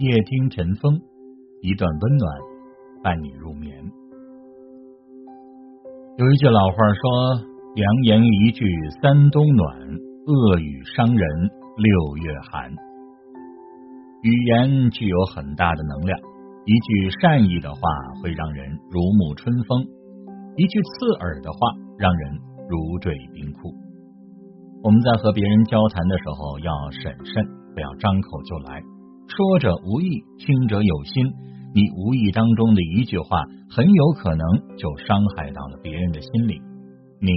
夜听晨风，一段温暖伴你入眠。有一句老话说：“良言一句三冬暖，恶语伤人六月寒。”语言具有很大的能量，一句善意的话会让人如沐春风，一句刺耳的话让人如坠冰窟。我们在和别人交谈的时候要审慎，不要张口就来。说者无意，听者有心。你无意当中的一句话，很有可能就伤害到了别人的心灵，你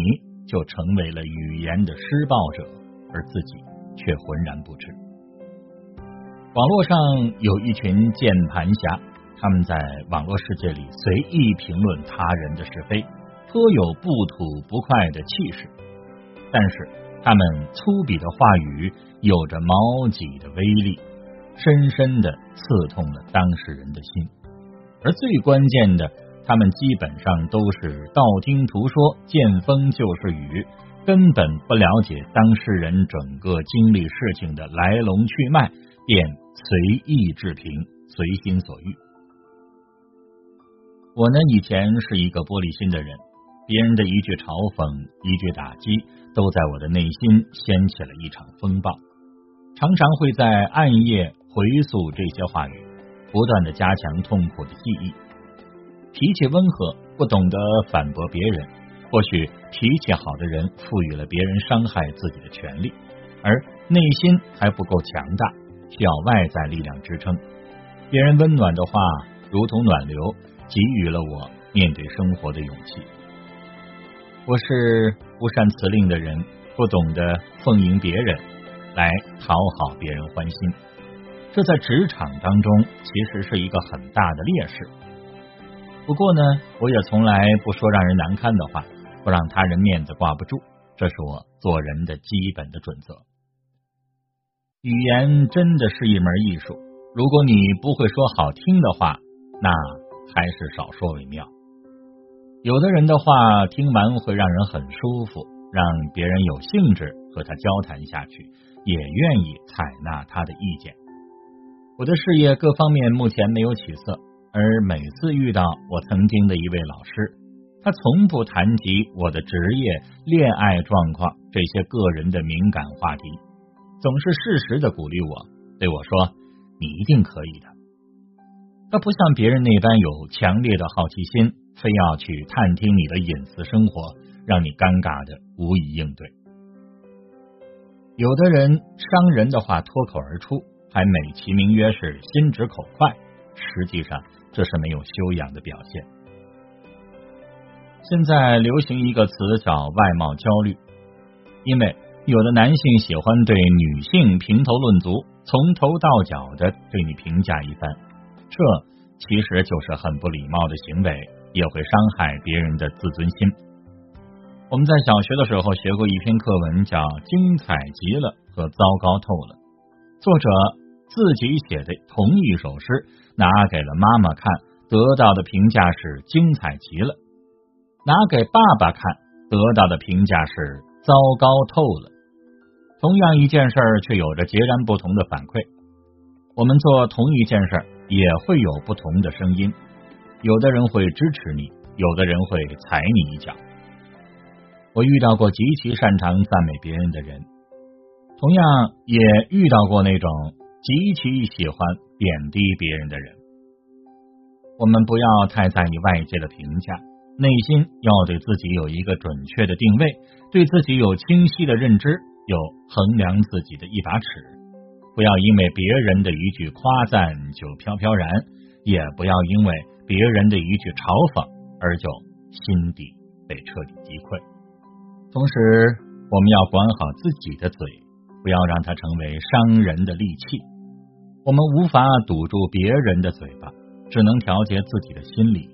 就成为了语言的施暴者，而自己却浑然不知。网络上有一群键盘侠，他们在网络世界里随意评论他人的是非，颇有不吐不快的气势。但是他们粗鄙的话语有着矛戟的威力。深深的刺痛了当事人的心，而最关键的，他们基本上都是道听途说，见风就是雨，根本不了解当事人整个经历事情的来龙去脉，便随意置评，随心所欲。我呢，以前是一个玻璃心的人，别人的一句嘲讽，一句打击，都在我的内心掀起了一场风暴，常常会在暗夜。回溯这些话语，不断的加强痛苦的记忆。脾气温和，不懂得反驳别人。或许脾气好的人赋予了别人伤害自己的权利，而内心还不够强大，需要外在力量支撑。别人温暖的话，如同暖流，给予了我面对生活的勇气。我是不善辞令的人，不懂得奉迎别人，来讨好别人欢心。这在职场当中其实是一个很大的劣势。不过呢，我也从来不说让人难堪的话，不让他人面子挂不住，这是我做人的基本的准则。语言真的是一门艺术，如果你不会说好听的话，那还是少说为妙。有的人的话听完会让人很舒服，让别人有兴致和他交谈下去，也愿意采纳他的意见。我的事业各方面目前没有起色，而每次遇到我曾经的一位老师，他从不谈及我的职业、恋爱状况这些个人的敏感话题，总是适时的鼓励我，对我说：“你一定可以的。”他不像别人那般有强烈的好奇心，非要去探听你的隐私生活，让你尴尬的无以应对。有的人伤人的话脱口而出。还美其名曰是心直口快，实际上这是没有修养的表现。现在流行一个词叫外貌焦虑，因为有的男性喜欢对女性评头论足，从头到脚的对你评价一番，这其实就是很不礼貌的行为，也会伤害别人的自尊心。我们在小学的时候学过一篇课文，叫《精彩极了》和《糟糕透了》，作者。自己写的同一首诗，拿给了妈妈看，得到的评价是精彩极了；拿给爸爸看，得到的评价是糟糕透了。同样一件事儿，却有着截然不同的反馈。我们做同一件事儿，也会有不同的声音。有的人会支持你，有的人会踩你一脚。我遇到过极其擅长赞美别人的人，同样也遇到过那种。极其喜欢贬低别人的人，我们不要太在意外界的评价，内心要对自己有一个准确的定位，对自己有清晰的认知，有衡量自己的一把尺。不要因为别人的一句夸赞就飘飘然，也不要因为别人的一句嘲讽而就心底被彻底击溃。同时，我们要管好自己的嘴，不要让它成为伤人的利器。我们无法堵住别人的嘴巴，只能调节自己的心理。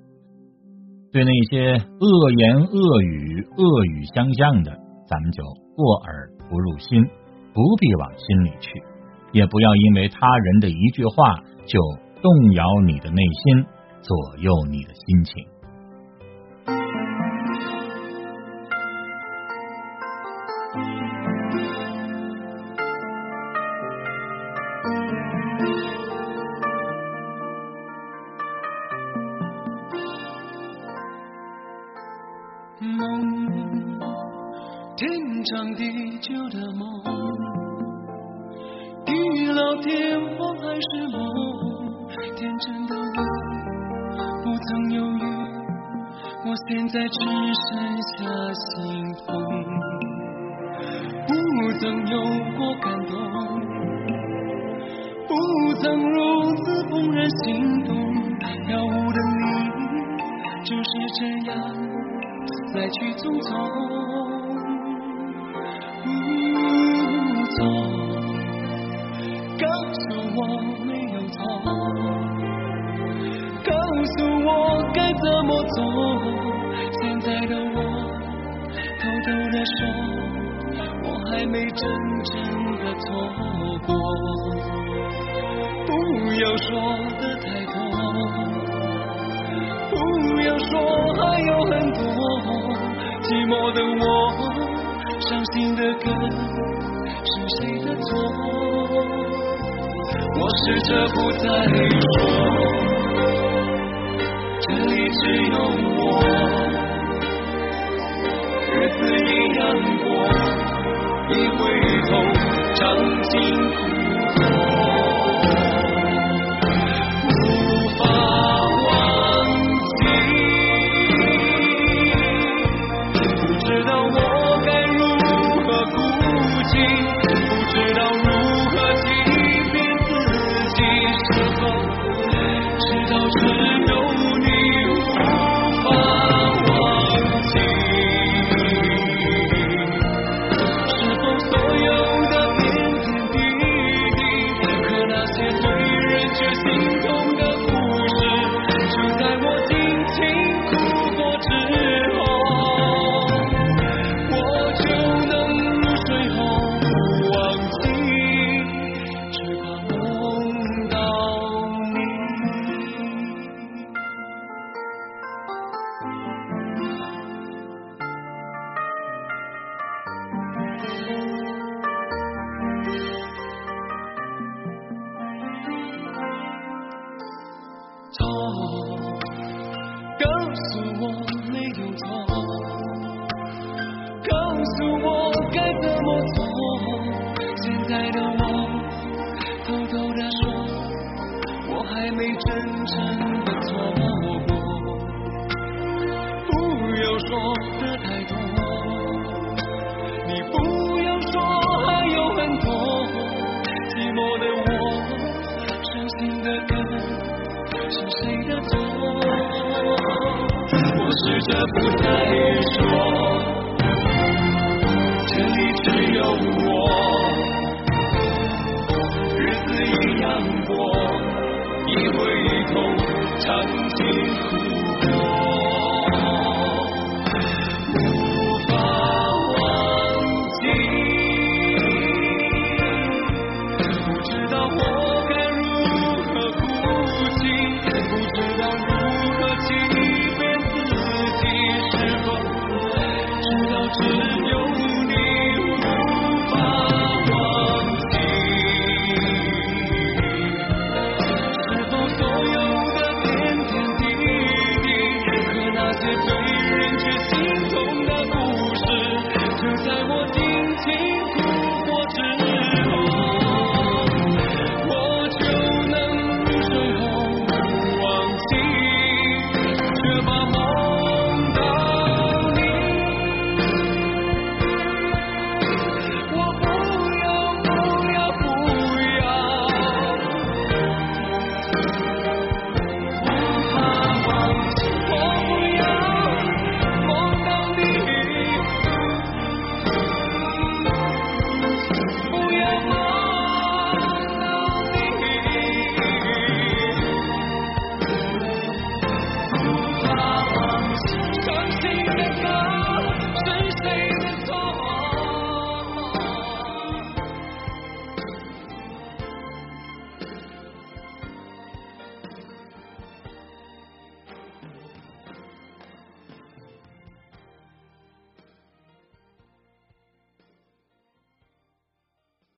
对那些恶言恶语、恶语相向的，咱们就过耳不入心，不必往心里去。也不要因为他人的一句话就动摇你的内心，左右你的心情。场地久的梦，地老。天荒还是梦，天真的我不曾犹豫，我现在只剩下心痛，不曾有过感动，不曾如此怦然心动，飘舞的你就是这样来去匆匆。不走，告诉我没有错，告诉我该怎么做。现在的我，偷偷的说，我还没真正的错过。不要说的太多，不要说还有很多。寂寞的我，伤心的歌。是谁的错？我试着不再说，这里只有我，日子一样过，一回头，尝尽苦果。我还没真正的错过，不要说的太多，你不要说还有很多，寂寞的我，伤心的歌，是谁的错？我试着不再说，这里只有我。